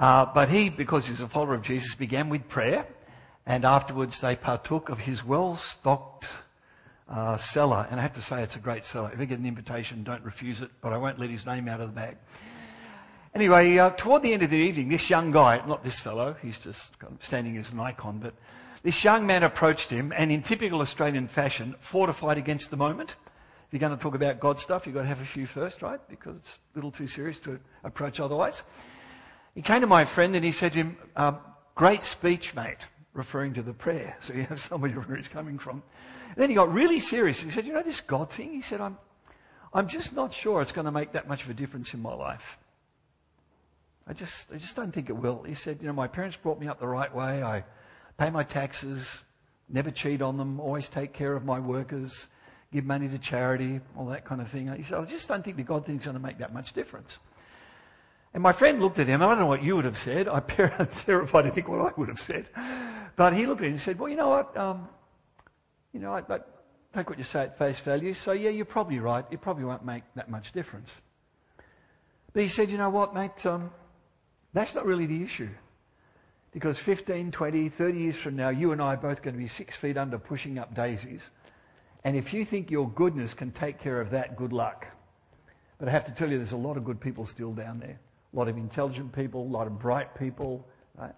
Uh, but he, because he's a follower of Jesus, began with prayer, and afterwards they partook of his well-stocked uh, cellar. And I have to say, it's a great cellar. If you get an invitation, don't refuse it, but I won't let his name out of the bag. Anyway, uh, toward the end of the evening, this young guy, not this fellow, he's just standing as an icon, but this young man approached him and in typical Australian fashion, fortified against the moment. If you're going to talk about God stuff, you've got to have a few first, right? Because it's a little too serious to approach otherwise. He came to my friend and he said to him, um, great speech, mate, referring to the prayer. So you have somebody where he's coming from. And then he got really serious. He said, you know this God thing? He said, I'm, I'm just not sure it's going to make that much of a difference in my life. I just, I just don't think it will. He said, you know, my parents brought me up the right way. I pay my taxes, never cheat on them, always take care of my workers, give money to charity, all that kind of thing. He said, I just don't think the God thing's going to make that much difference. And my friend looked at him. I don't know what you would have said. I'm terrified to think what I would have said. But he looked at him and said, well, you know what? Um, you know, I, I take what you say at face value. So yeah, you're probably right. It probably won't make that much difference. But he said, you know what, mate? Um, that's not really the issue. Because 15, 20, 30 years from now, you and I are both going to be six feet under pushing up daisies. And if you think your goodness can take care of that, good luck. But I have to tell you, there's a lot of good people still down there. A lot of intelligent people, a lot of bright people. Right?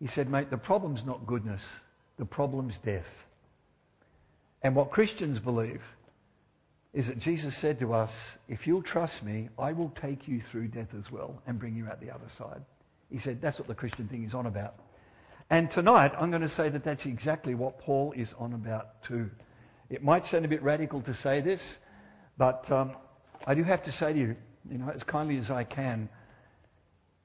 He said, mate, the problem's not goodness. The problem's death. And what Christians believe is that Jesus said to us, If you'll trust me, I will take you through death as well and bring you out the other side. He said, That's what the Christian thing is on about. And tonight, I'm going to say that that's exactly what Paul is on about too. It might sound a bit radical to say this, but um, I do have to say to you, you know, as kindly as I can,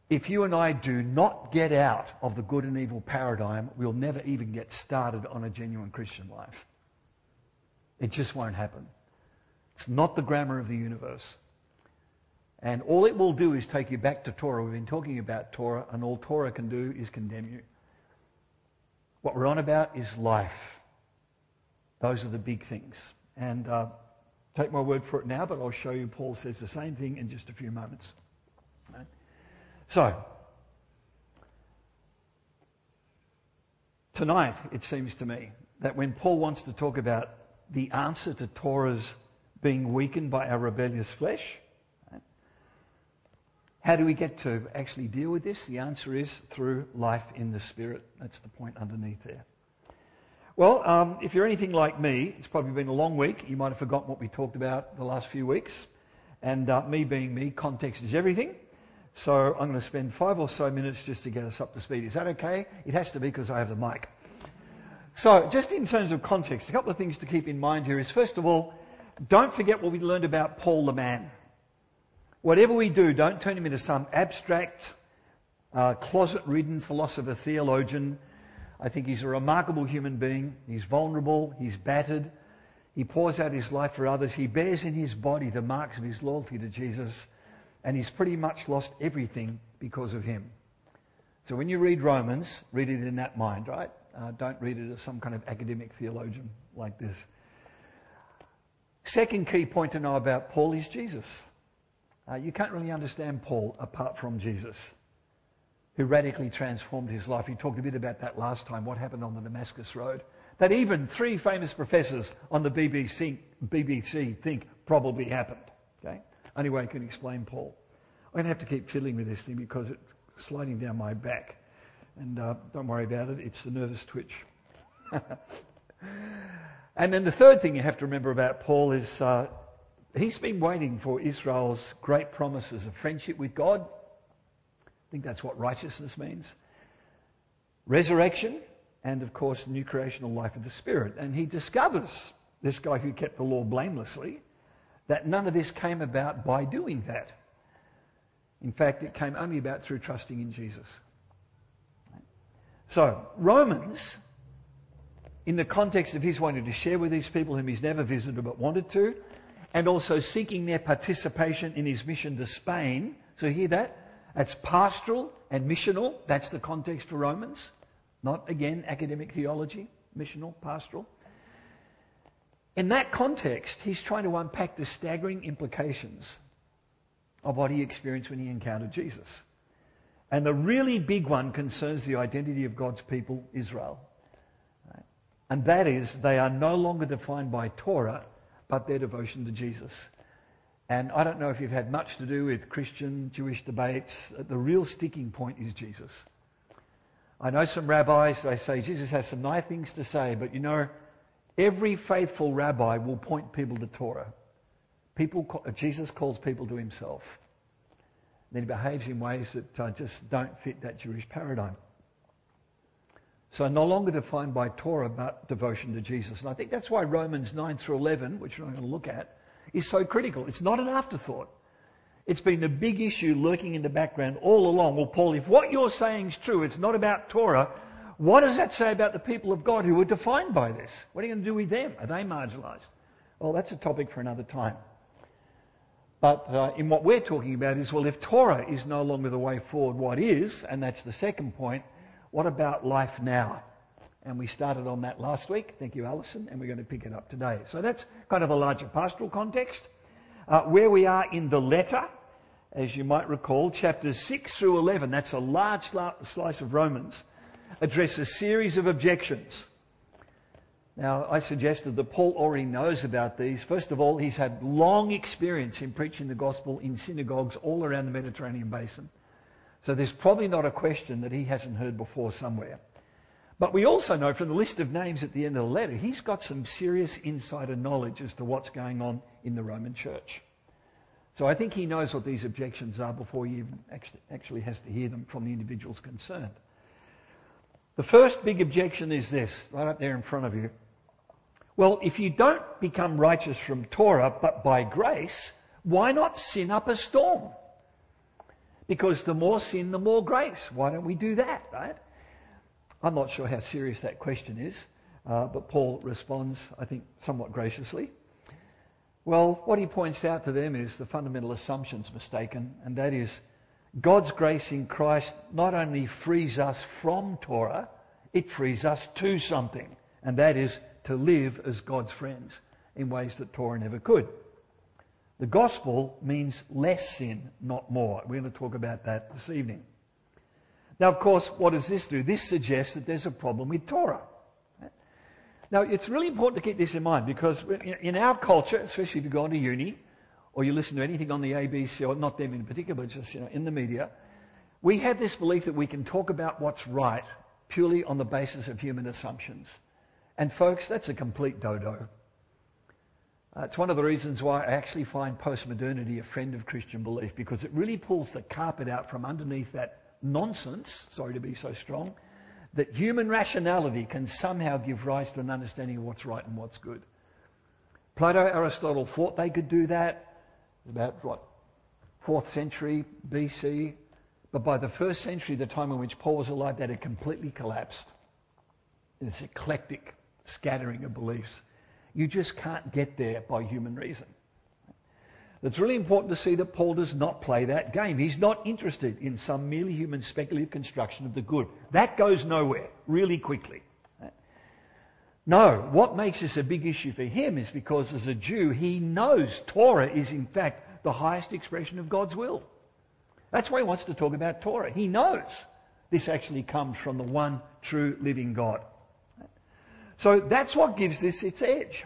if you and I do not get out of the good and evil paradigm, we'll never even get started on a genuine Christian life. It just won't happen. It's not the grammar of the universe. And all it will do is take you back to Torah. We've been talking about Torah, and all Torah can do is condemn you. What we're on about is life. Those are the big things. And uh, take my word for it now, but I'll show you Paul says the same thing in just a few moments. Right? So, tonight, it seems to me that when Paul wants to talk about the answer to Torah's being weakened by our rebellious flesh. How do we get to actually deal with this? The answer is through life in the Spirit. That's the point underneath there. Well, um, if you're anything like me, it's probably been a long week. You might have forgotten what we talked about the last few weeks. And uh, me being me, context is everything. So I'm going to spend five or so minutes just to get us up to speed. Is that okay? It has to be because I have the mic. So just in terms of context, a couple of things to keep in mind here is first of all, don't forget what we learned about Paul the man. Whatever we do, don't turn him into some abstract, uh, closet ridden philosopher theologian. I think he's a remarkable human being. He's vulnerable. He's battered. He pours out his life for others. He bears in his body the marks of his loyalty to Jesus. And he's pretty much lost everything because of him. So when you read Romans, read it in that mind, right? Uh, don't read it as some kind of academic theologian like this. Second key point to know about Paul is Jesus. Uh, you can't really understand Paul apart from Jesus, who radically transformed his life. He talked a bit about that last time, what happened on the Damascus Road. That even three famous professors on the BBC, BBC think probably happened. Okay? Only way I can explain Paul. I'm going to have to keep fiddling with this thing because it's sliding down my back. And uh, don't worry about it, it's the nervous twitch. And then the third thing you have to remember about Paul is uh, he's been waiting for Israel's great promises of friendship with God. Think that's what righteousness means. Resurrection, and of course, the new creational life of the Spirit. And he discovers, this guy who kept the law blamelessly, that none of this came about by doing that. In fact, it came only about through trusting in Jesus. So, Romans in the context of his wanting to share with these people whom he's never visited but wanted to, and also seeking their participation in his mission to Spain. So hear that? That's pastoral and missional. That's the context for Romans. Not, again, academic theology. Missional, pastoral. In that context, he's trying to unpack the staggering implications of what he experienced when he encountered Jesus. And the really big one concerns the identity of God's people, Israel. And that is, they are no longer defined by Torah, but their devotion to Jesus. And I don't know if you've had much to do with Christian, Jewish debates. The real sticking point is Jesus. I know some rabbis, they say Jesus has some nice things to say, but you know, every faithful rabbi will point people to Torah. People, Jesus calls people to himself. Then he behaves in ways that uh, just don't fit that Jewish paradigm. So no longer defined by Torah, but devotion to Jesus. And I think that's why Romans 9 through 11, which we're not going to look at, is so critical. It's not an afterthought. It's been the big issue lurking in the background all along. Well, Paul, if what you're saying is true, it's not about Torah, what does that say about the people of God who are defined by this? What are you going to do with them? Are they marginalized? Well, that's a topic for another time. But uh, in what we're talking about is, well, if Torah is no longer the way forward, what is? And that's the second point. What about life now? And we started on that last week. Thank you, Alison. And we're going to pick it up today. So that's kind of the larger pastoral context. Uh, where we are in the letter, as you might recall, chapters 6 through 11, that's a large slice of Romans, address a series of objections. Now, I suggested that Paul already knows about these. First of all, he's had long experience in preaching the gospel in synagogues all around the Mediterranean basin. So there's probably not a question that he hasn't heard before somewhere. But we also know from the list of names at the end of the letter, he's got some serious insider knowledge as to what's going on in the Roman church. So I think he knows what these objections are before he even actually has to hear them from the individuals concerned. The first big objection is this, right up there in front of you. Well, if you don't become righteous from Torah, but by grace, why not sin up a storm? Because the more sin, the more grace. Why don't we do that, right? I'm not sure how serious that question is, uh, but Paul responds, I think, somewhat graciously. Well, what he points out to them is the fundamental assumption's mistaken, and that is God's grace in Christ not only frees us from Torah, it frees us to something, and that is to live as God's friends in ways that Torah never could. The gospel means less sin, not more. We're going to talk about that this evening. Now, of course, what does this do? This suggests that there's a problem with Torah. Now, it's really important to keep this in mind because in our culture, especially if you go into uni or you listen to anything on the ABC, or not them in particular, but just you know, in the media, we have this belief that we can talk about what's right purely on the basis of human assumptions. And folks, that's a complete dodo. Uh, it's one of the reasons why I actually find postmodernity a friend of Christian belief because it really pulls the carpet out from underneath that nonsense, sorry to be so strong, that human rationality can somehow give rise to an understanding of what's right and what's good. Plato, Aristotle thought they could do that. About what, fourth century BC. But by the first century, the time in which Paul was alive, that had completely collapsed. This eclectic scattering of beliefs. You just can't get there by human reason. It's really important to see that Paul does not play that game. He's not interested in some merely human speculative construction of the good. That goes nowhere really quickly. No, what makes this a big issue for him is because as a Jew, he knows Torah is in fact the highest expression of God's will. That's why he wants to talk about Torah. He knows this actually comes from the one true living God. So that's what gives this its edge.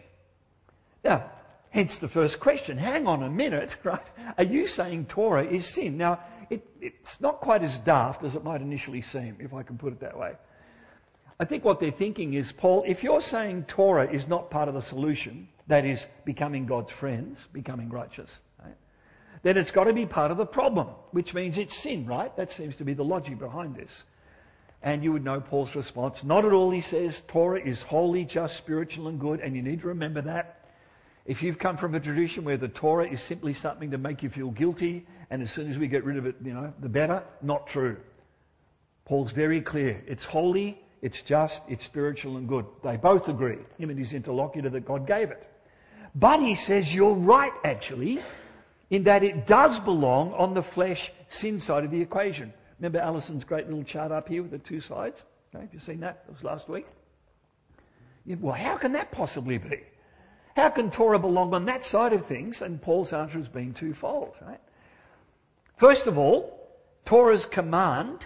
Now, hence the first question. Hang on a minute, right? Are you saying Torah is sin? Now, it, it's not quite as daft as it might initially seem, if I can put it that way. I think what they're thinking is, Paul, if you're saying Torah is not part of the solution, that is, becoming God's friends, becoming righteous, right, then it's got to be part of the problem, which means it's sin, right? That seems to be the logic behind this. And you would know Paul's response. Not at all, he says. Torah is holy, just, spiritual, and good. And you need to remember that. If you've come from a tradition where the Torah is simply something to make you feel guilty, and as soon as we get rid of it, you know, the better, not true. Paul's very clear. It's holy, it's just, it's spiritual, and good. They both agree, him and his interlocutor, that God gave it. But he says you're right, actually, in that it does belong on the flesh sin side of the equation. Remember Alison's great little chart up here with the two sides? Okay, have you seen that? It was last week. well, how can that possibly be? How can Torah belong on that side of things? And Paul's answer has been twofold, right? First of all, Torah's command,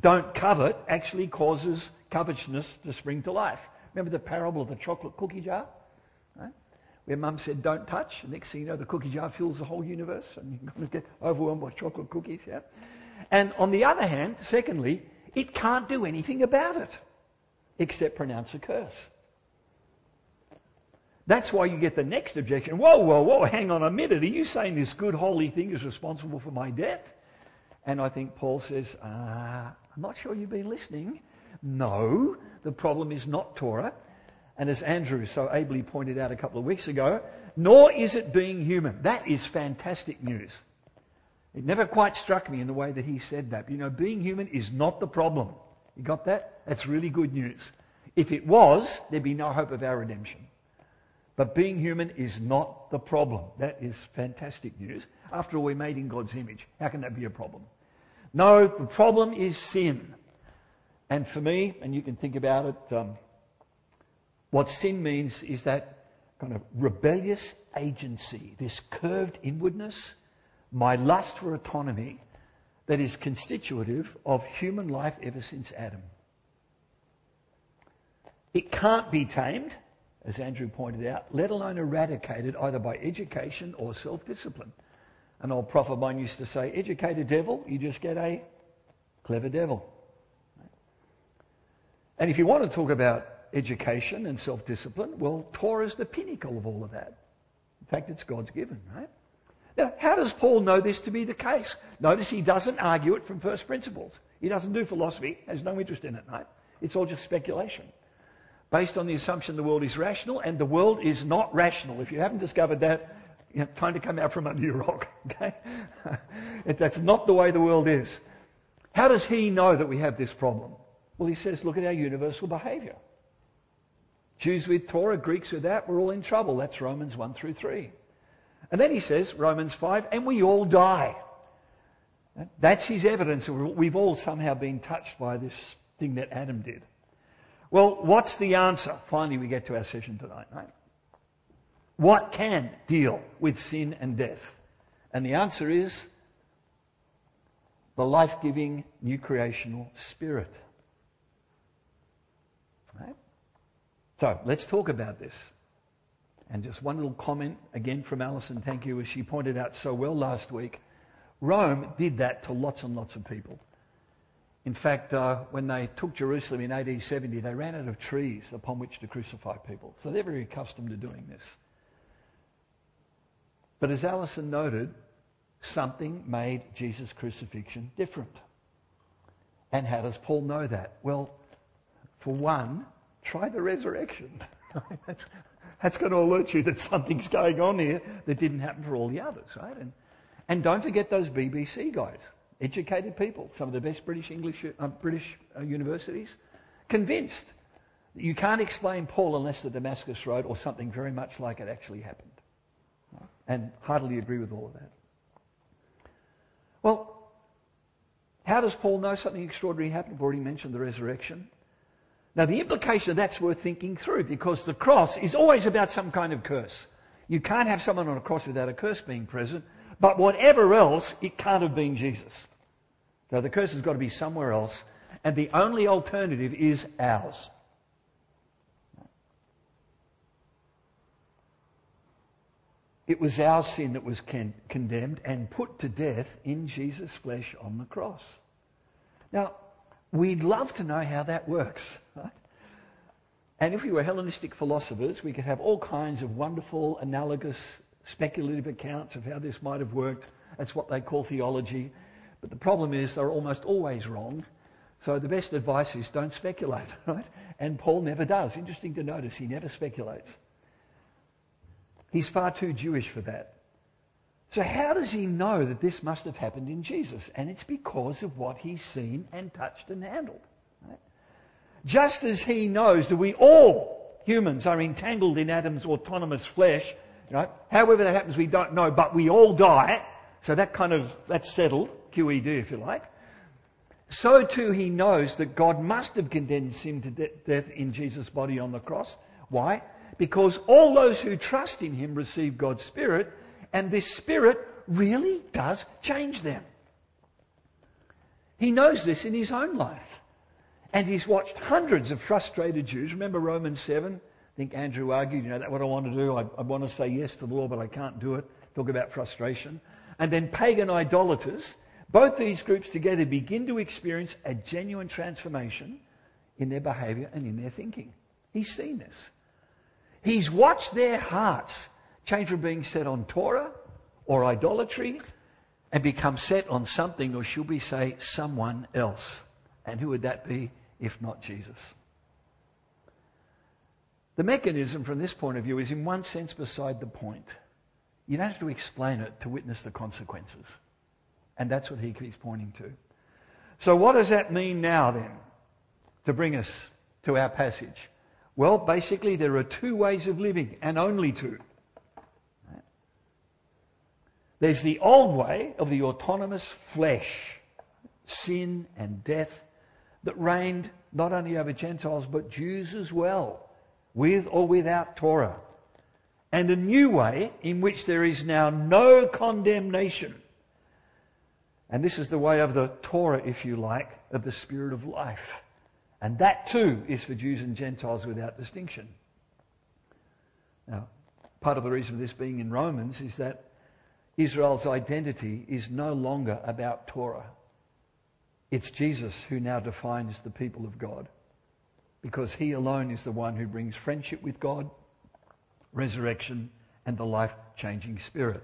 don't covet, actually causes covetousness to spring to life. Remember the parable of the chocolate cookie jar? Right? Where mum said, don't touch. And next thing you know, the cookie jar fills the whole universe and you're going to get overwhelmed by chocolate cookies. Yeah? And on the other hand, secondly, it can't do anything about it except pronounce a curse. That's why you get the next objection. Whoa, whoa, whoa, hang on a minute. Are you saying this good holy thing is responsible for my death? And I think Paul says, uh, I'm not sure you've been listening. No, the problem is not Torah. And as Andrew so ably pointed out a couple of weeks ago, nor is it being human. That is fantastic news. It never quite struck me in the way that he said that. You know, being human is not the problem. You got that? That's really good news. If it was, there'd be no hope of our redemption. But being human is not the problem. That is fantastic news. After all, we're made in God's image. How can that be a problem? No, the problem is sin. And for me, and you can think about it, um, what sin means is that kind of rebellious agency, this curved inwardness, my lust for autonomy that is constitutive of human life ever since Adam. It can't be tamed as Andrew pointed out, let alone eradicated either by education or self discipline. An old prophet of mine used to say, educate a devil, you just get a clever devil. And if you want to talk about education and self discipline, well, Torah is the pinnacle of all of that. In fact, it's God's given, right? Now, how does Paul know this to be the case? Notice he doesn't argue it from first principles. He doesn't do philosophy, has no interest in it, right? It's all just speculation based on the assumption the world is rational, and the world is not rational. If you haven't discovered that, you know, time to come out from under your rock. Okay? That's not the way the world is. How does he know that we have this problem? Well, he says, look at our universal behavior. Jews with Torah, Greeks with that, we're all in trouble. That's Romans 1 through 3. And then he says, Romans 5, and we all die. That's his evidence. That we've all somehow been touched by this thing that Adam did. Well, what's the answer? Finally, we get to our session tonight, right? What can deal with sin and death? And the answer is the life giving new creational spirit. Right? So let's talk about this. And just one little comment again from Alison, thank you, as she pointed out so well last week. Rome did that to lots and lots of people. In fact, uh, when they took Jerusalem in AD 70, they ran out of trees upon which to crucify people. So they're very accustomed to doing this. But as Alison noted, something made Jesus' crucifixion different. And how does Paul know that? Well, for one, try the resurrection. that's, that's going to alert you that something's going on here that didn't happen for all the others, right? And, and don't forget those BBC guys educated people, some of the best British English uh, British uh, universities, convinced that you can't explain Paul unless the Damascus Road or something very much like it actually happened. And heartily agree with all of that. Well, how does Paul know something extraordinary happened? I've already mentioned the resurrection. Now, the implication of that's worth thinking through because the cross is always about some kind of curse. You can't have someone on a cross without a curse being present, but whatever else, it can't have been Jesus. So the curse has got to be somewhere else, and the only alternative is ours. It was our sin that was con- condemned and put to death in Jesus' flesh on the cross. Now, we'd love to know how that works. Right? And if we were Hellenistic philosophers, we could have all kinds of wonderful, analogous, speculative accounts of how this might have worked. That's what they call theology. But the problem is they're almost always wrong. So the best advice is don't speculate, right? And Paul never does. Interesting to notice, he never speculates. He's far too Jewish for that. So how does he know that this must have happened in Jesus? And it's because of what he's seen and touched and handled. Right? Just as he knows that we all, humans, are entangled in Adam's autonomous flesh, right? however that happens we don't know, but we all die. So that kind of, that's settled. QED, if you like. So too he knows that God must have condemned sin to de- death in Jesus' body on the cross. Why? Because all those who trust in him receive God's Spirit, and this Spirit really does change them. He knows this in his own life. And he's watched hundreds of frustrated Jews. Remember Romans 7? I think Andrew argued, you know, that's what I want to do. I, I want to say yes to the law, but I can't do it. Talk about frustration. And then pagan idolaters. Both these groups together begin to experience a genuine transformation in their behavior and in their thinking. He's seen this. He's watched their hearts change from being set on Torah or idolatry and become set on something, or should we say, someone else. And who would that be if not Jesus? The mechanism from this point of view is, in one sense, beside the point. You don't have to explain it to witness the consequences. And that's what he keeps pointing to. So, what does that mean now then to bring us to our passage? Well, basically, there are two ways of living, and only two. There's the old way of the autonomous flesh, sin and death, that reigned not only over Gentiles but Jews as well, with or without Torah. And a new way in which there is now no condemnation. And this is the way of the Torah, if you like, of the Spirit of life. And that too is for Jews and Gentiles without distinction. Now, part of the reason for this being in Romans is that Israel's identity is no longer about Torah. It's Jesus who now defines the people of God because he alone is the one who brings friendship with God, resurrection, and the life changing spirit.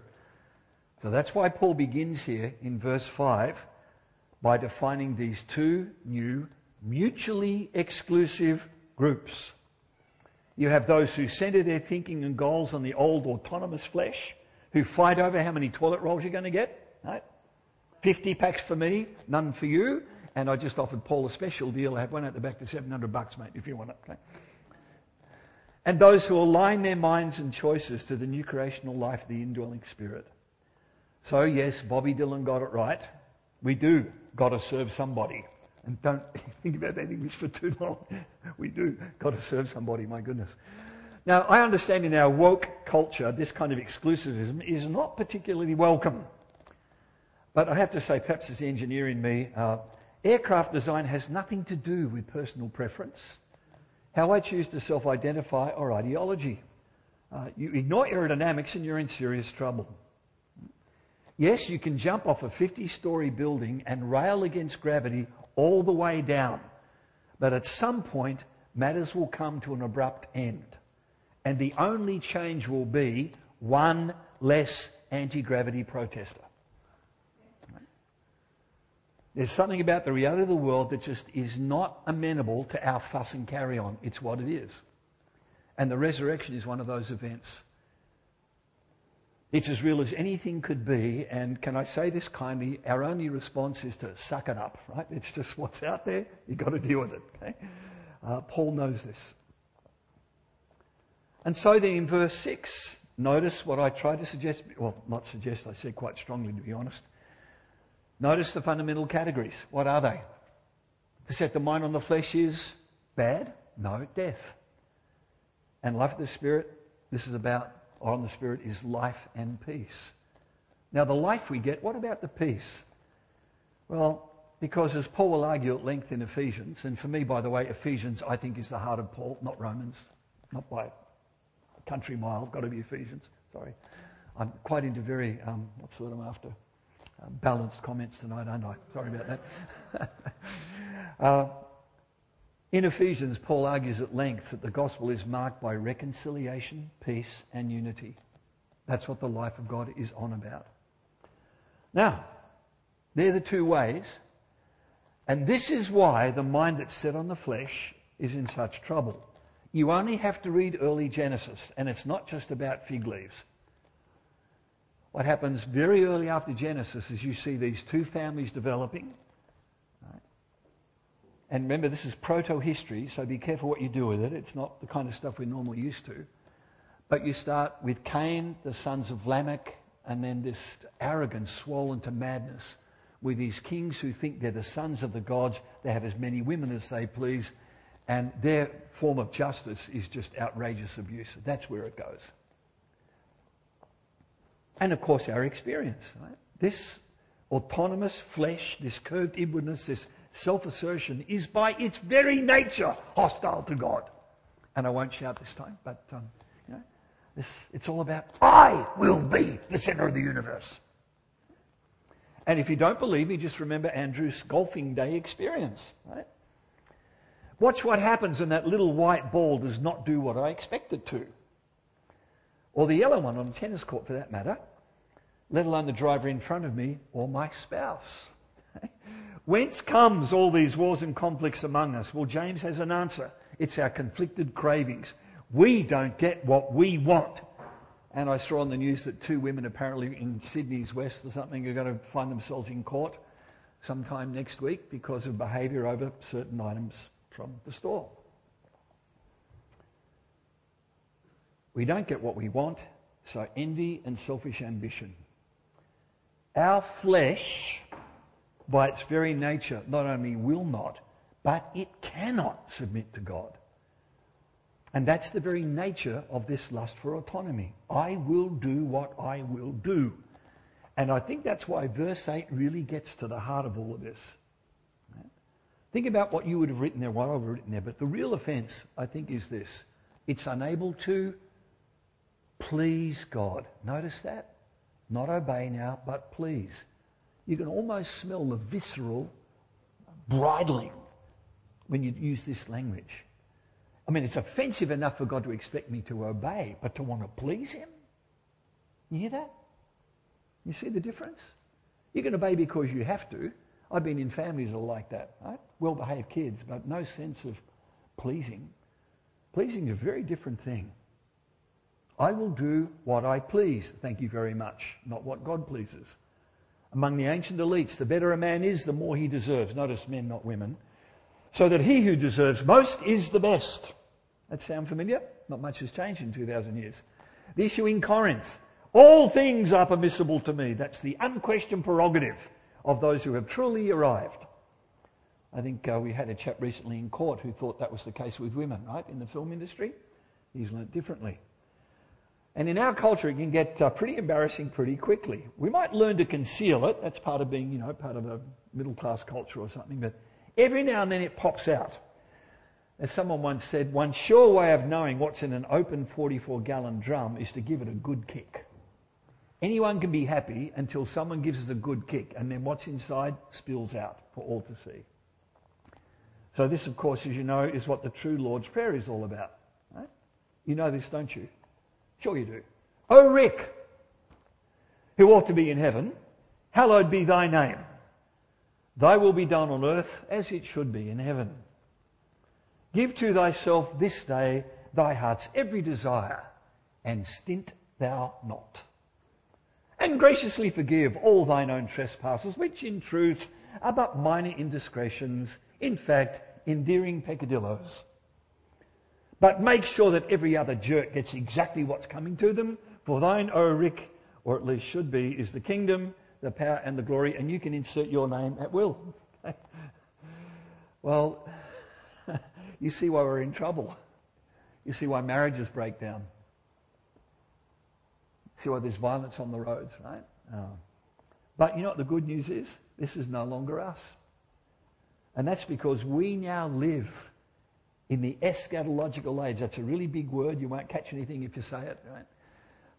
So that's why Paul begins here in verse 5 by defining these two new, mutually exclusive groups. You have those who center their thinking and goals on the old autonomous flesh, who fight over how many toilet rolls you're going to get. Right? 50 packs for me, none for you. And I just offered Paul a special deal. I have one at the back for 700 bucks, mate, if you want it. Okay? And those who align their minds and choices to the new creational life the indwelling spirit. So, yes, Bobby Dylan got it right. We do got to serve somebody. And don't think about that English for too long. We do got to serve somebody, my goodness. Now, I understand in our woke culture, this kind of exclusivism is not particularly welcome. But I have to say, perhaps as the engineer in me, uh, aircraft design has nothing to do with personal preference, how I choose to self identify, or ideology. Uh, you ignore aerodynamics and you're in serious trouble. Yes, you can jump off a 50 story building and rail against gravity all the way down. But at some point, matters will come to an abrupt end. And the only change will be one less anti gravity protester. There's something about the reality of the world that just is not amenable to our fuss and carry on. It's what it is. And the resurrection is one of those events. It's as real as anything could be, and can I say this kindly? Our only response is to suck it up, right? It's just what's out there. You've got to deal with it. Okay? Uh, Paul knows this. And so then in verse 6, notice what I tried to suggest, well, not suggest, I said quite strongly to be honest. Notice the fundamental categories. What are they? To set the mind on the flesh is bad? No, death. And life of the Spirit, this is about, on the Spirit, is life and peace. Now, the life we get, what about the peace? Well, because as Paul will argue at length in Ephesians, and for me, by the way, Ephesians, I think, is the heart of Paul, not Romans, not by a country mile, got to be Ephesians, sorry. I'm quite into very, um, what's the word I'm after? Um, balanced comments tonight, aren't I? Sorry about that. uh, in Ephesians, Paul argues at length that the gospel is marked by reconciliation, peace, and unity. That's what the life of God is on about. Now, they're the two ways. And this is why the mind that's set on the flesh is in such trouble. You only have to read early Genesis, and it's not just about fig leaves. What happens very early after Genesis is you see these two families developing. And remember, this is proto history, so be careful what you do with it. It's not the kind of stuff we're normally used to. But you start with Cain, the sons of Lamech, and then this arrogance swollen to madness with these kings who think they're the sons of the gods. They have as many women as they please, and their form of justice is just outrageous abuse. That's where it goes. And of course, our experience. Right? This autonomous flesh, this curved inwardness, this self assertion, is by its very nature hostile to God. And I won't shout this time, but um, you know, this, it's all about I will be the center of the universe. And if you don't believe me, just remember Andrew's golfing day experience, right? Watch what happens when that little white ball does not do what I expect it to. Or the yellow one on the tennis court for that matter, let alone the driver in front of me or my spouse. Whence comes all these wars and conflicts among us? Well, James has an answer. It's our conflicted cravings. We don't get what we want. And I saw on the news that two women, apparently in Sydney's West or something, are going to find themselves in court sometime next week because of behaviour over certain items from the store. We don't get what we want, so envy and selfish ambition. Our flesh, by its very nature, not only will not, but it cannot submit to God. And that's the very nature of this lust for autonomy. I will do what I will do. And I think that's why verse 8 really gets to the heart of all of this. Think about what you would have written there, what I've written there. But the real offense, I think, is this it's unable to please God. Notice that? Not obey now, but please. You can almost smell the visceral bridling when you use this language. I mean, it's offensive enough for God to expect me to obey, but to want to please Him? You hear that? You see the difference? You can obey because you have to. I've been in families that are like that, right? Well behaved kids, but no sense of pleasing. Pleasing is a very different thing. I will do what I please, thank you very much, not what God pleases. Among the ancient elites, the better a man is, the more he deserves. Notice men, not women. So that he who deserves most is the best. That sound familiar? Not much has changed in 2,000 years. The issue in Corinth. All things are permissible to me. That's the unquestioned prerogative of those who have truly arrived. I think uh, we had a chap recently in court who thought that was the case with women, right, in the film industry. He's learnt differently. And in our culture, it can get uh, pretty embarrassing pretty quickly. We might learn to conceal it. That's part of being, you know, part of a middle class culture or something. But every now and then it pops out. As someone once said, one sure way of knowing what's in an open 44 gallon drum is to give it a good kick. Anyone can be happy until someone gives us a good kick, and then what's inside spills out for all to see. So, this, of course, as you know, is what the true Lord's Prayer is all about. Right? You know this, don't you? Sure you do. O Rikk, who ought to be in heaven, hallowed be thy name. Thy will be done on earth as it should be in heaven. Give to thyself this day thy heart's every desire, and stint thou not. And graciously forgive all thine own trespasses, which in truth are but minor indiscretions, in fact, endearing peccadillos. But make sure that every other jerk gets exactly what's coming to them. For thine, O Rikk, or at least should be, is the kingdom, the power, and the glory, and you can insert your name at will. well, you see why we're in trouble. You see why marriages break down. See why there's violence on the roads, right? Oh. But you know what the good news is? This is no longer us. And that's because we now live in the eschatological age. That's a really big word. You won't catch anything if you say it, right?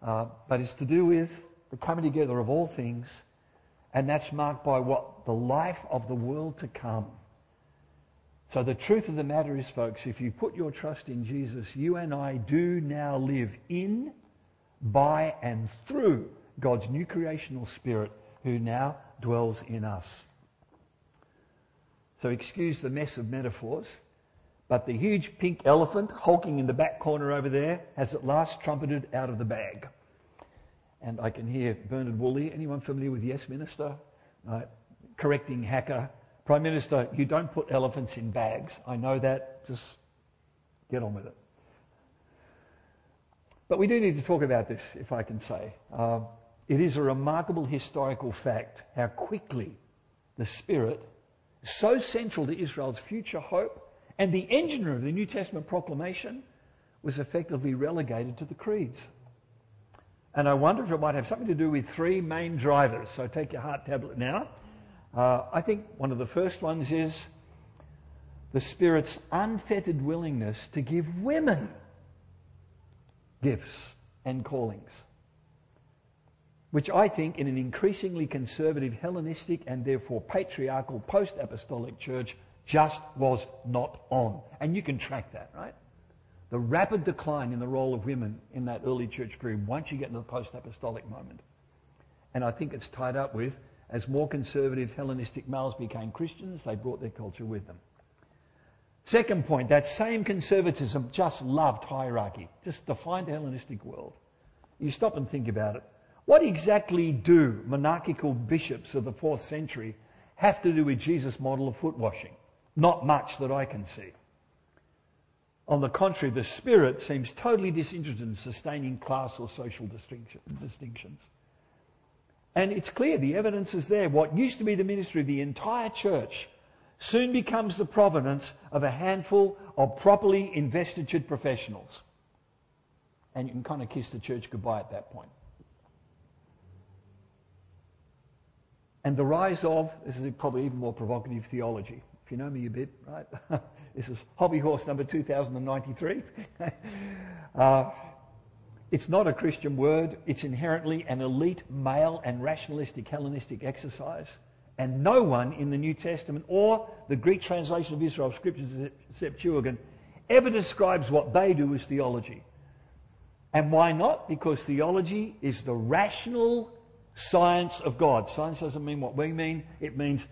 Uh, but it's to do with the coming together of all things, and that's marked by what? The life of the world to come. So the truth of the matter is, folks, if you put your trust in Jesus, you and I do now live in, by, and through God's new creational spirit who now dwells in us. So excuse the mess of metaphors. But the huge pink elephant hulking in the back corner over there has at last trumpeted out of the bag. And I can hear Bernard Woolley, anyone familiar with Yes Minister? Right? Correcting hacker. Prime Minister, you don't put elephants in bags. I know that. Just get on with it. But we do need to talk about this, if I can say. Uh, it is a remarkable historical fact how quickly the Spirit, so central to Israel's future hope, and the engineer of the New Testament proclamation was effectively relegated to the creeds. And I wonder if it might have something to do with three main drivers. So take your heart tablet now. Uh, I think one of the first ones is the Spirit's unfettered willingness to give women gifts and callings, which I think in an increasingly conservative Hellenistic and therefore patriarchal post apostolic church just was not on. And you can track that, right? The rapid decline in the role of women in that early church period once you get into the post apostolic moment. And I think it's tied up with as more conservative Hellenistic males became Christians, they brought their culture with them. Second point, that same conservatism just loved hierarchy, just defined the Hellenistic world. You stop and think about it. What exactly do monarchical bishops of the fourth century have to do with Jesus' model of foot washing? Not much that I can see. On the contrary, the Spirit seems totally disinterested in sustaining class or social distinctions. And it's clear, the evidence is there. What used to be the ministry of the entire church soon becomes the provenance of a handful of properly investitured professionals. And you can kind of kiss the church goodbye at that point. And the rise of, this is probably even more provocative theology. If you know me a bit, right? this is hobby horse number 2093. uh, it's not a Christian word. It's inherently an elite male and rationalistic Hellenistic exercise. And no one in the New Testament or the Greek translation of Israel's scriptures, Septuagint, ever describes what they do as theology. And why not? Because theology is the rational science of God. Science doesn't mean what we mean. It means,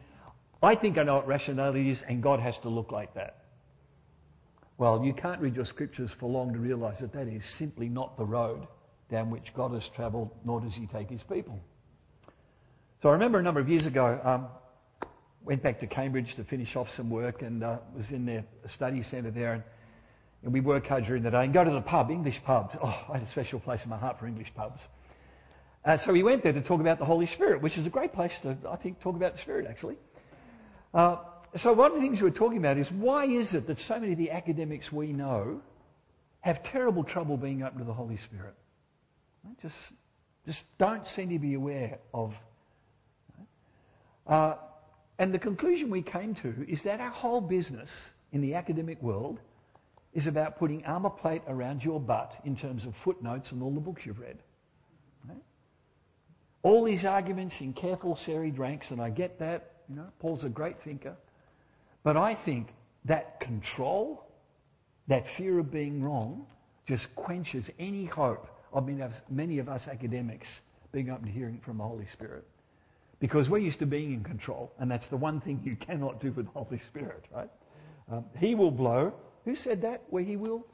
I think I know what rationality is, and God has to look like that. Well, you can't read your scriptures for long to realize that that is simply not the road down which God has traveled, nor does he take his people. So I remember a number of years ago, um, went back to Cambridge to finish off some work and uh, was in their study centre there. And, and we work hard during the day and go to the pub, English pubs. Oh, I had a special place in my heart for English pubs. Uh, so we went there to talk about the Holy Spirit, which is a great place to, I think, talk about the Spirit, actually. Uh, so one of the things we're talking about is why is it that so many of the academics we know have terrible trouble being open to the Holy Spirit? Just, just don't seem to be aware of uh, and the conclusion we came to is that our whole business in the academic world is about putting armor plate around your butt in terms of footnotes and all the books you've read. Right? All these arguments in careful serried ranks, and I get that. You know, Paul's a great thinker. But I think that control, that fear of being wrong, just quenches any hope of many of us academics being open to hearing from the Holy Spirit. Because we're used to being in control, and that's the one thing you cannot do with the Holy Spirit, right? Um, he will blow. Who said that? Where he wills?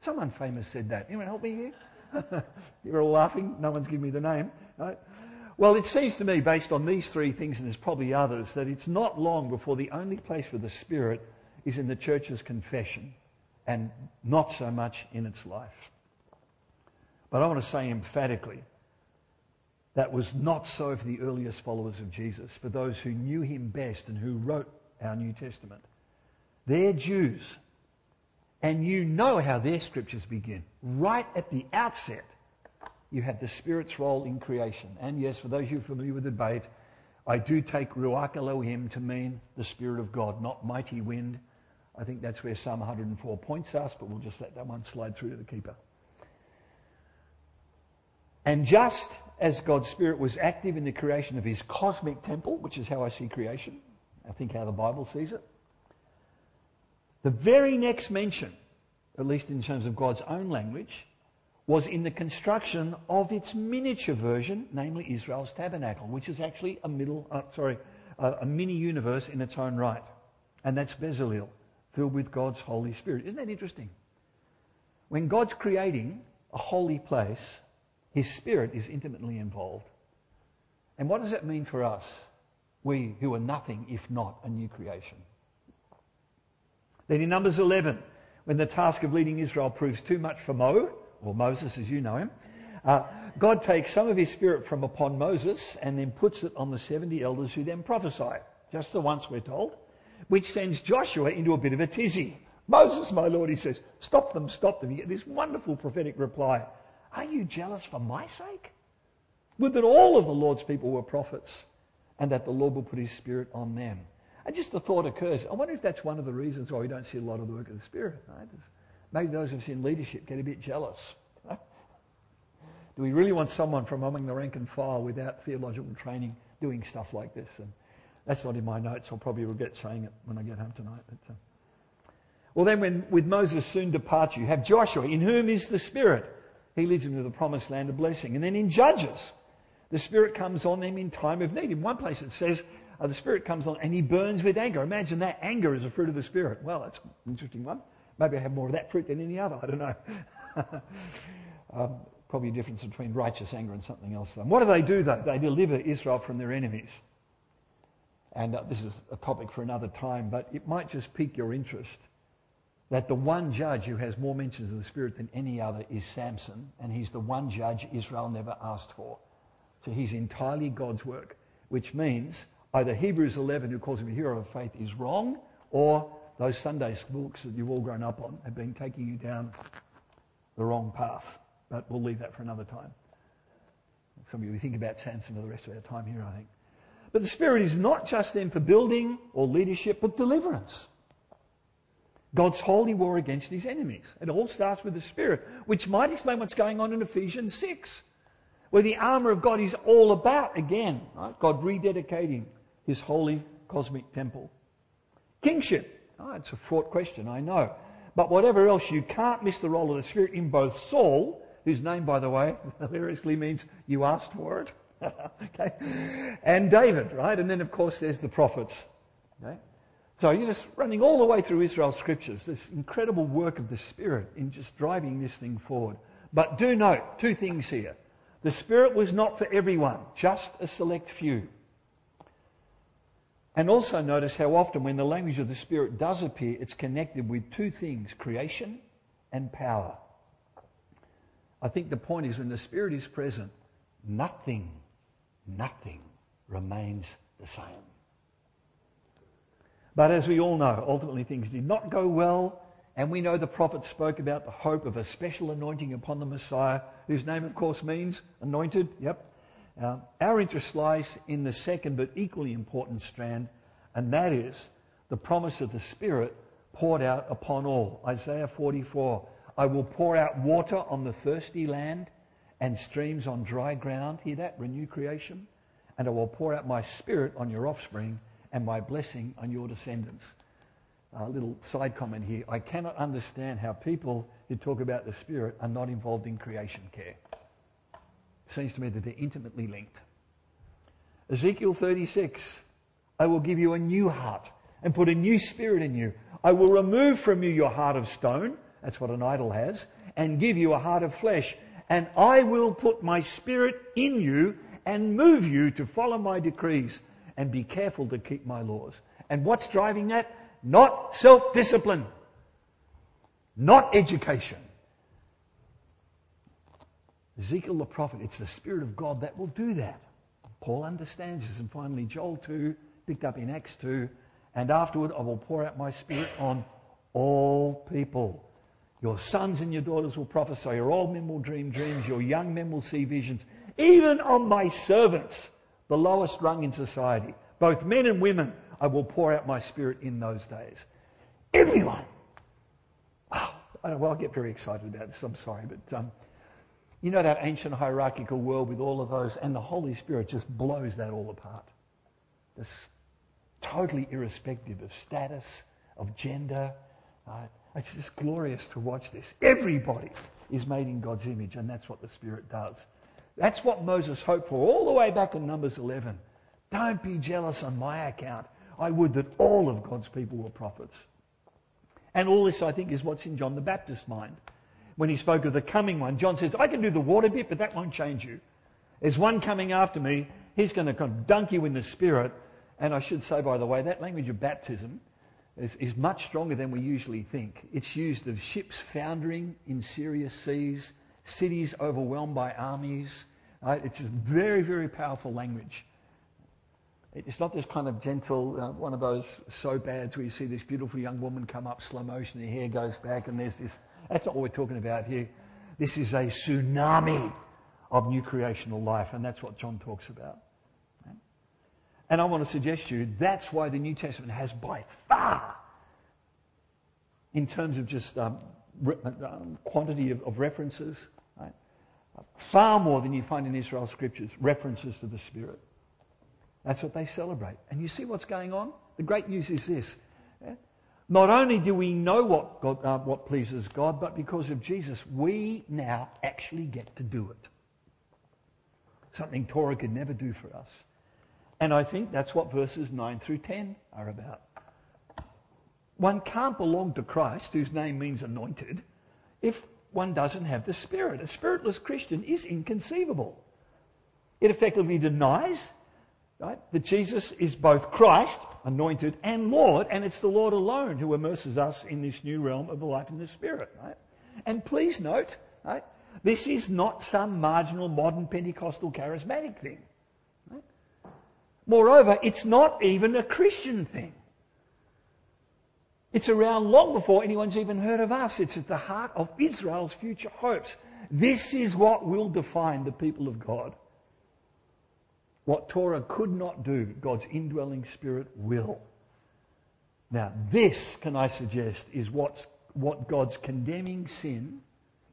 Someone famous said that. Anyone help me here? You're all laughing. No one's giving me the name. Right? Well, it seems to me, based on these three things, and there's probably others, that it's not long before the only place for the Spirit is in the church's confession and not so much in its life. But I want to say emphatically that was not so for the earliest followers of Jesus, for those who knew him best and who wrote our New Testament. They're Jews. And you know how their scriptures begin. Right at the outset, you have the Spirit's role in creation. And yes, for those who are familiar with the debate, I do take Ruach Elohim to mean the Spirit of God, not mighty wind. I think that's where Psalm 104 points us, but we'll just let that one slide through to the keeper. And just as God's Spirit was active in the creation of his cosmic temple, which is how I see creation, I think how the Bible sees it, the very next mention, at least in terms of God's own language, was in the construction of its miniature version, namely Israel's tabernacle, which is actually a middle, uh, sorry, uh, a mini universe in its own right. And that's Bezalel, filled with God's Holy Spirit. Isn't that interesting? When God's creating a holy place, his Spirit is intimately involved. And what does that mean for us, we who are nothing if not a new creation? Then in Numbers 11, when the task of leading Israel proves too much for Mo, or Moses as you know him, uh, God takes some of his spirit from upon Moses and then puts it on the 70 elders who then prophesy. Just the once, we're told. Which sends Joshua into a bit of a tizzy. Moses, my Lord, he says, stop them, stop them. You get this wonderful prophetic reply. Are you jealous for my sake? Would that all of the Lord's people were prophets and that the Lord will put his Spirit on them. And just the thought occurs, I wonder if that's one of the reasons why we don't see a lot of the work of the Spirit. Right? Maybe those of us in leadership get a bit jealous. Do we really want someone from among the rank and file without theological training doing stuff like this? And that's not in my notes. I'll probably regret saying it when I get home tonight. But, uh, well, then, when, with Moses' soon departure, you have Joshua, in whom is the Spirit. He leads them to the promised land of blessing. And then in Judges, the Spirit comes on them in time of need. In one place it says, uh, the Spirit comes on and he burns with anger. Imagine that. Anger is a fruit of the Spirit. Well, that's an interesting one. Maybe I have more of that fruit than any other. I don't know. um, probably a difference between righteous anger and something else. Though. What do they do, though? They deliver Israel from their enemies. And uh, this is a topic for another time, but it might just pique your interest that the one judge who has more mentions of the Spirit than any other is Samson, and he's the one judge Israel never asked for. So he's entirely God's work, which means either Hebrews 11, who calls him a hero of faith, is wrong, or those Sunday books that you've all grown up on have been taking you down the wrong path. But we'll leave that for another time. Some of you think about Samson for the rest of our time here, I think. But the Spirit is not just then for building or leadership, but deliverance. God's holy war against his enemies. It all starts with the Spirit, which might explain what's going on in Ephesians 6, where the armour of God is all about, again, right? God rededicating his holy cosmic temple. Kingship. Oh, it's a fraught question, I know. But whatever else, you can't miss the role of the Spirit in both Saul, whose name, by the way, hilariously means you asked for it, okay, and David, right? And then, of course, there's the prophets. Okay? So you're just running all the way through Israel's scriptures, this incredible work of the Spirit in just driving this thing forward. But do note two things here. The Spirit was not for everyone, just a select few. And also notice how often when the language of the Spirit does appear, it's connected with two things creation and power. I think the point is when the Spirit is present, nothing, nothing remains the same. But as we all know, ultimately things did not go well, and we know the prophet spoke about the hope of a special anointing upon the Messiah, whose name, of course, means anointed. Yep. Uh, our interest lies in the second but equally important strand, and that is the promise of the Spirit poured out upon all. Isaiah 44 I will pour out water on the thirsty land and streams on dry ground. Hear that? Renew creation. And I will pour out my Spirit on your offspring and my blessing on your descendants. A little side comment here. I cannot understand how people who talk about the Spirit are not involved in creation care. Seems to me that they're intimately linked. Ezekiel 36 I will give you a new heart and put a new spirit in you. I will remove from you your heart of stone, that's what an idol has, and give you a heart of flesh. And I will put my spirit in you and move you to follow my decrees and be careful to keep my laws. And what's driving that? Not self discipline, not education, Ezekiel the prophet, it's the Spirit of God that will do that. Paul understands this. And finally, Joel 2, picked up in Acts 2, and afterward I will pour out my Spirit on all people. Your sons and your daughters will prophesy. Your old men will dream dreams. Your young men will see visions. Even on my servants, the lowest rung in society, both men and women, I will pour out my Spirit in those days. Everyone. Oh, well, I get very excited about this. I'm sorry, but um, you know that ancient hierarchical world with all of those, and the Holy Spirit just blows that all apart. It's totally irrespective of status, of gender. It's just glorious to watch this. Everybody is made in God's image, and that's what the Spirit does. That's what Moses hoped for all the way back in Numbers 11. Don't be jealous on my account. I would that all of God's people were prophets. And all this, I think, is what's in John the Baptist's mind when he spoke of the coming one. John says, I can do the water bit, but that won't change you. There's one coming after me. He's going to dunk you in the spirit. And I should say, by the way, that language of baptism is, is much stronger than we usually think. It's used of ships foundering in serious seas, cities overwhelmed by armies. Right? It's very, very powerful language. It's not this kind of gentle, uh, one of those soap ads where you see this beautiful young woman come up slow motion, her hair goes back, and there's this that's not what we're talking about here. This is a tsunami of new creational life, and that's what John talks about. And I want to suggest to you that's why the New Testament has by far, in terms of just um, re- um, quantity of, of references, right, far more than you find in Israel's scriptures, references to the Spirit. That's what they celebrate. And you see what's going on? The great news is this. Not only do we know what, God, uh, what pleases God, but because of Jesus, we now actually get to do it. Something Torah could never do for us. And I think that's what verses 9 through 10 are about. One can't belong to Christ, whose name means anointed, if one doesn't have the Spirit. A spiritless Christian is inconceivable. It effectively denies right, that Jesus is both Christ, anointed, and Lord, and it's the Lord alone who immerses us in this new realm of the life in the Spirit. Right? And please note, right, this is not some marginal modern Pentecostal charismatic thing. Right? Moreover, it's not even a Christian thing. It's around long before anyone's even heard of us. It's at the heart of Israel's future hopes. This is what will define the people of God. What Torah could not do, God's indwelling spirit will. Now, this, can I suggest, is what's, what God's condemning sin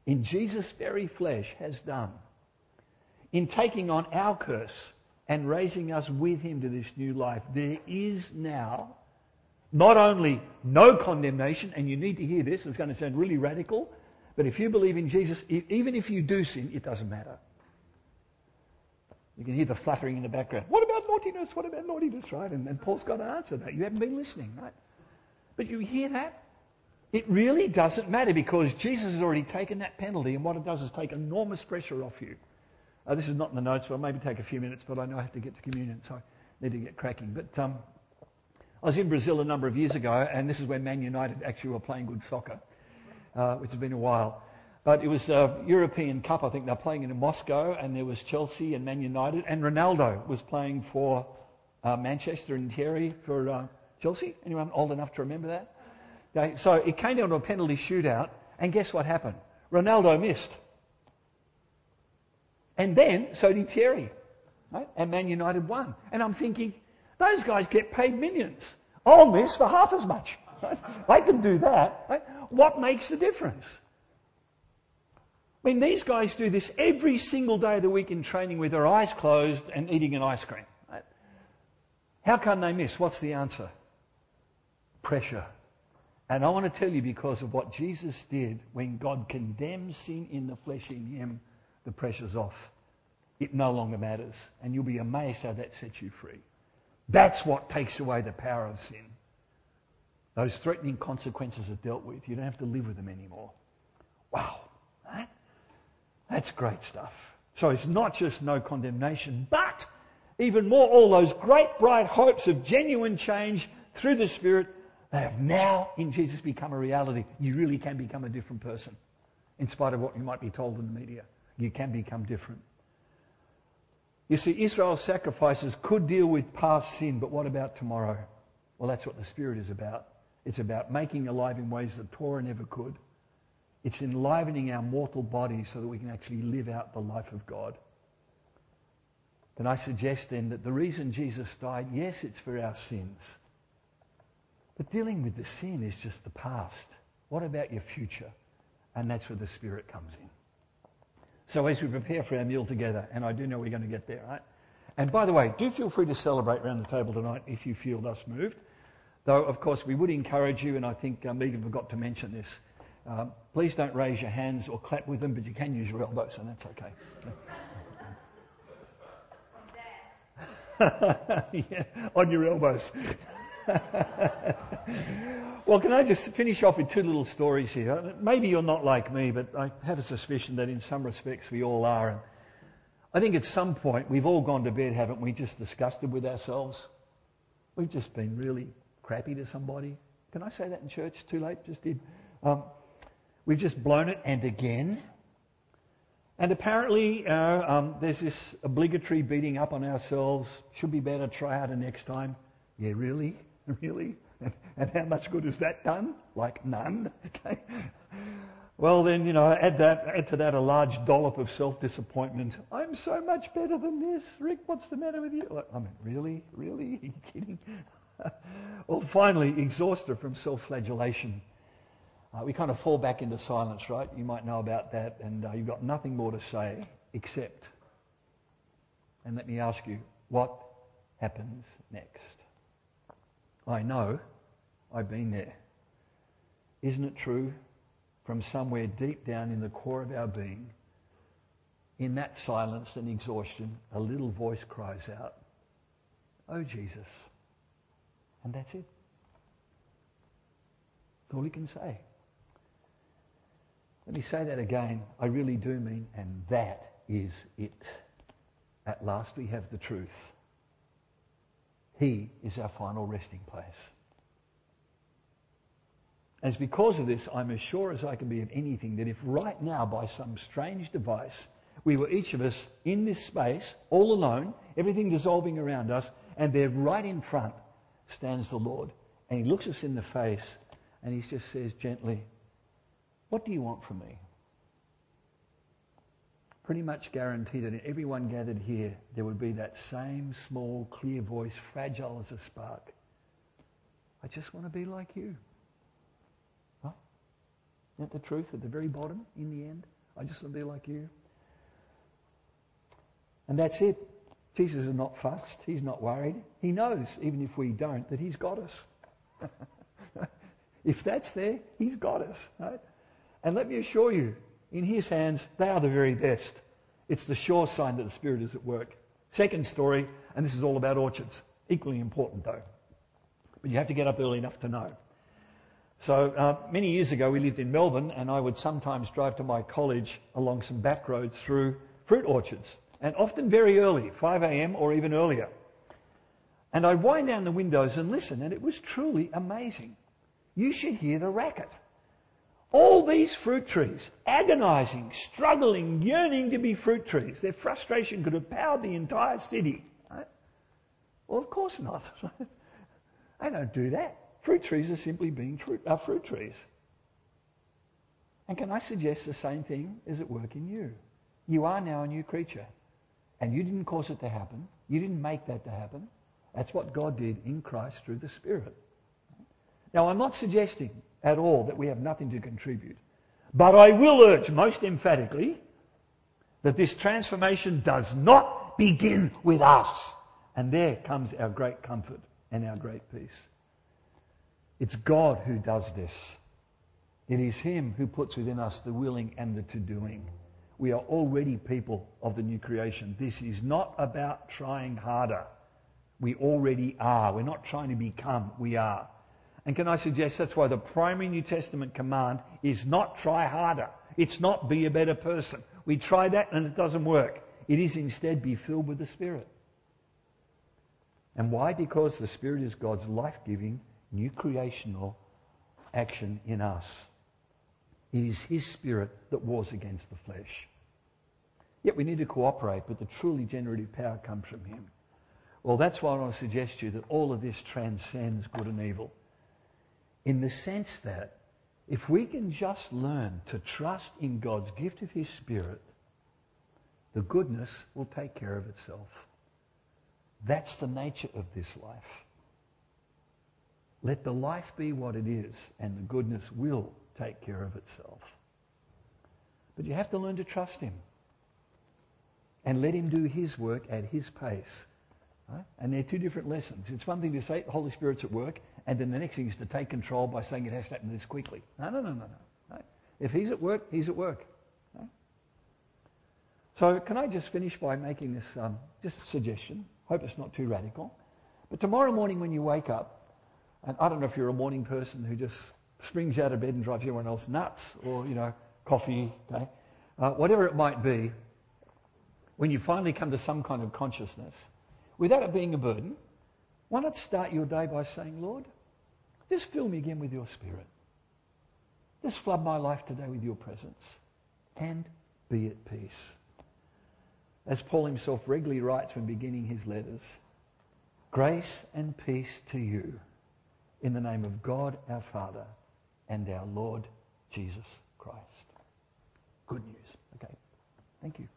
in Jesus' very flesh has done. In taking on our curse and raising us with him to this new life, there is now not only no condemnation, and you need to hear this, it's going to sound really radical, but if you believe in Jesus, even if you do sin, it doesn't matter. You can hear the fluttering in the background. What about naughtiness? What about naughtiness, right? And, and Paul's got to answer that. You haven't been listening, right? But you hear that? It really doesn't matter because Jesus has already taken that penalty, and what it does is take enormous pressure off you. Uh, this is not in the notes, but I'll maybe take a few minutes, but I know I have to get to communion, so I need to get cracking. But um, I was in Brazil a number of years ago, and this is when Man United actually were playing good soccer, uh, which has been a while. But it was a European Cup, I think they're playing in Moscow, and there was Chelsea and Man United, and Ronaldo was playing for uh, Manchester and Terry for uh, Chelsea. Anyone old enough to remember that? So it came down to a penalty shootout, and guess what happened? Ronaldo missed. And then, so did Terry. Right? And Man United won. And I'm thinking, those guys get paid millions. I'll miss for half as much. Right? They can do that. Right? What makes the difference? I mean, these guys do this every single day of the week in training with their eyes closed and eating an ice cream. Right? How can they miss? What's the answer? Pressure. And I want to tell you because of what Jesus did when God condemns sin in the flesh in him, the pressure's off. It no longer matters. And you'll be amazed how that sets you free. That's what takes away the power of sin. Those threatening consequences are dealt with. You don't have to live with them anymore. Wow. That's great stuff. So it's not just no condemnation, but even more, all those great bright hopes of genuine change through the Spirit, they have now in Jesus become a reality. You really can become a different person. In spite of what you might be told in the media, you can become different. You see, Israel's sacrifices could deal with past sin, but what about tomorrow? Well, that's what the Spirit is about. It's about making alive in ways that Torah never could. It's enlivening our mortal bodies so that we can actually live out the life of God. Then I suggest then that the reason Jesus died, yes, it's for our sins. But dealing with the sin is just the past. What about your future? And that's where the Spirit comes in. So as we prepare for our meal together, and I do know we're going to get there, right? And by the way, do feel free to celebrate around the table tonight if you feel thus moved. Though, of course, we would encourage you, and I think um, Megan forgot to mention this, um, please don't raise your hands or clap with them, but you can use your elbows, and that's okay. yeah, on your elbows. well, can I just finish off with two little stories here? Maybe you're not like me, but I have a suspicion that in some respects we all are. And I think at some point we've all gone to bed, haven't we, just disgusted with ourselves? We've just been really crappy to somebody. Can I say that in church? Too late? Just did. Um, We've just blown it and again. And apparently, uh, um, there's this obligatory beating up on ourselves. Should be better, try harder next time. Yeah, really? Really? And, how much good has that done? Like none? Okay. Well, then, you know, add, that, add to that a large dollop of self disappointment. I'm so much better than this. Rikk, what's the matter with you? Like, I mean, really? Really? Are you kidding? well, finally, exhausted from self flagellation. Uh, we kind of fall back into silence, right? You might know about that, and uh, you've got nothing more to say except. And let me ask you, what happens next? I know I've been there. Isn't it true? From somewhere deep down in the core of our being, in that silence and exhaustion, a little voice cries out, Oh Jesus. And that's it. That's all he can say. Let me say that again. I really do mean, and that is it. At last we have the truth. He is our final resting place. As because of this, I'm as sure as I can be of anything that if right now, by some strange device, we were each of us in this space, all alone, everything dissolving around us, and there right in front stands the Lord. And he looks us in the face and he just says gently, What do you want from me? Pretty much guarantee that in everyone gathered here, there would be that same small, clear voice, fragile as a spark. I just want to be like you. Huh? Isn't that the truth at the very bottom, in the end? I just want to be like you. And that's it. Jesus is not fussed. He's not worried. He knows, even if we don't, that he's got us. if that's there, he's got us. Right? And let me assure you, in his hands, they are the very best. It's the sure sign that the Spirit is at work. Second story, and this is all about orchards. Equally important, though. But you have to get up early enough to know. So uh, many years ago, we lived in Melbourne, and I would sometimes drive to my college along some back roads through fruit orchards and often very early, 5 a.m. or even earlier. And I'd wind down the windows and listen, and it was truly amazing. You should hear the racket. All these fruit trees, agonizing, struggling, yearning to be fruit trees. Their frustration could have powered the entire city. Right? Well, of course not. they don't do that. Fruit trees are simply being fruit, uh, fruit trees. And can I suggest the same thing is at work in you? You are now a new creature. And you didn't cause it to happen. You didn't make that to happen. That's what God did in Christ through the Spirit. Now, I'm not suggesting at all that we have nothing to contribute. But I will urge most emphatically that this transformation does not begin with us. And there comes our great comfort and our great peace. It's God who does this. It is Him who puts within us the willing and the to doing. We are already people of the new creation. This is not about trying harder. We already are. We're not trying to become, we are. And can I suggest that's why the primary New Testament command is not try harder. It's not be a better person. We try that and it doesn't work. It is instead be filled with the Spirit. And why? Because the Spirit is God's life giving, new creational action in us. It is His Spirit that wars against the flesh. Yet we need to cooperate, but the truly generative power comes from Him. Well, that's why I want to suggest to you that all of this transcends good and evil. In the sense that if we can just learn to trust in God's gift of His Spirit, the goodness will take care of itself. That's the nature of this life. Let the life be what it is, and the goodness will take care of itself. But you have to learn to trust Him and let Him do His work at His pace. Right? And they're two different lessons. It's one thing to say the Holy Spirit's at work, and then the next thing is to take control by saying it has to happen this quickly. No, no, no, no, no. If He's at work, He's at work. So can I just finish by making this um, just a suggestion? Hope it's not too radical. But tomorrow morning when you wake up, and I don't know if you're a morning person who just springs out of bed and drives everyone else nuts, or, you know, coffee, okay? Uh, whatever it might be, when you finally come to some kind of consciousness, without it being a burden, why not start your day by saying, Lord, just fill me again with your spirit. Just flood my life today with your presence and be at peace. As Paul himself regularly writes when beginning his letters, grace and peace to you in the name of God our Father and our Lord Jesus Christ. good news. Okay. Thank you.